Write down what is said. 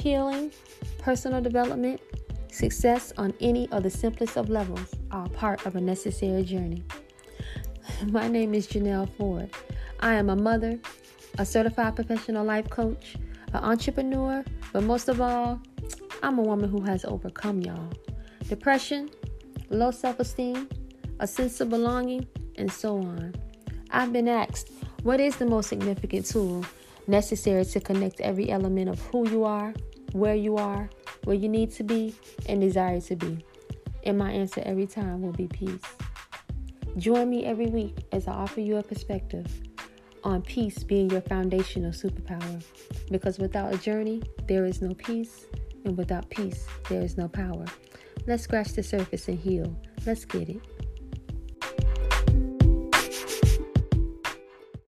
Healing, personal development, success on any of the simplest of levels are part of a necessary journey. My name is Janelle Ford. I am a mother, a certified professional life coach, an entrepreneur, but most of all, I'm a woman who has overcome y'all. Depression, low self esteem, a sense of belonging, and so on. I've been asked, what is the most significant tool necessary to connect every element of who you are, where you are, where you need to be, and desire to be? And my answer every time will be peace. Join me every week as I offer you a perspective on peace being your foundational superpower. Because without a journey, there is no peace, and without peace, there is no power. Let's scratch the surface and heal. Let's get it.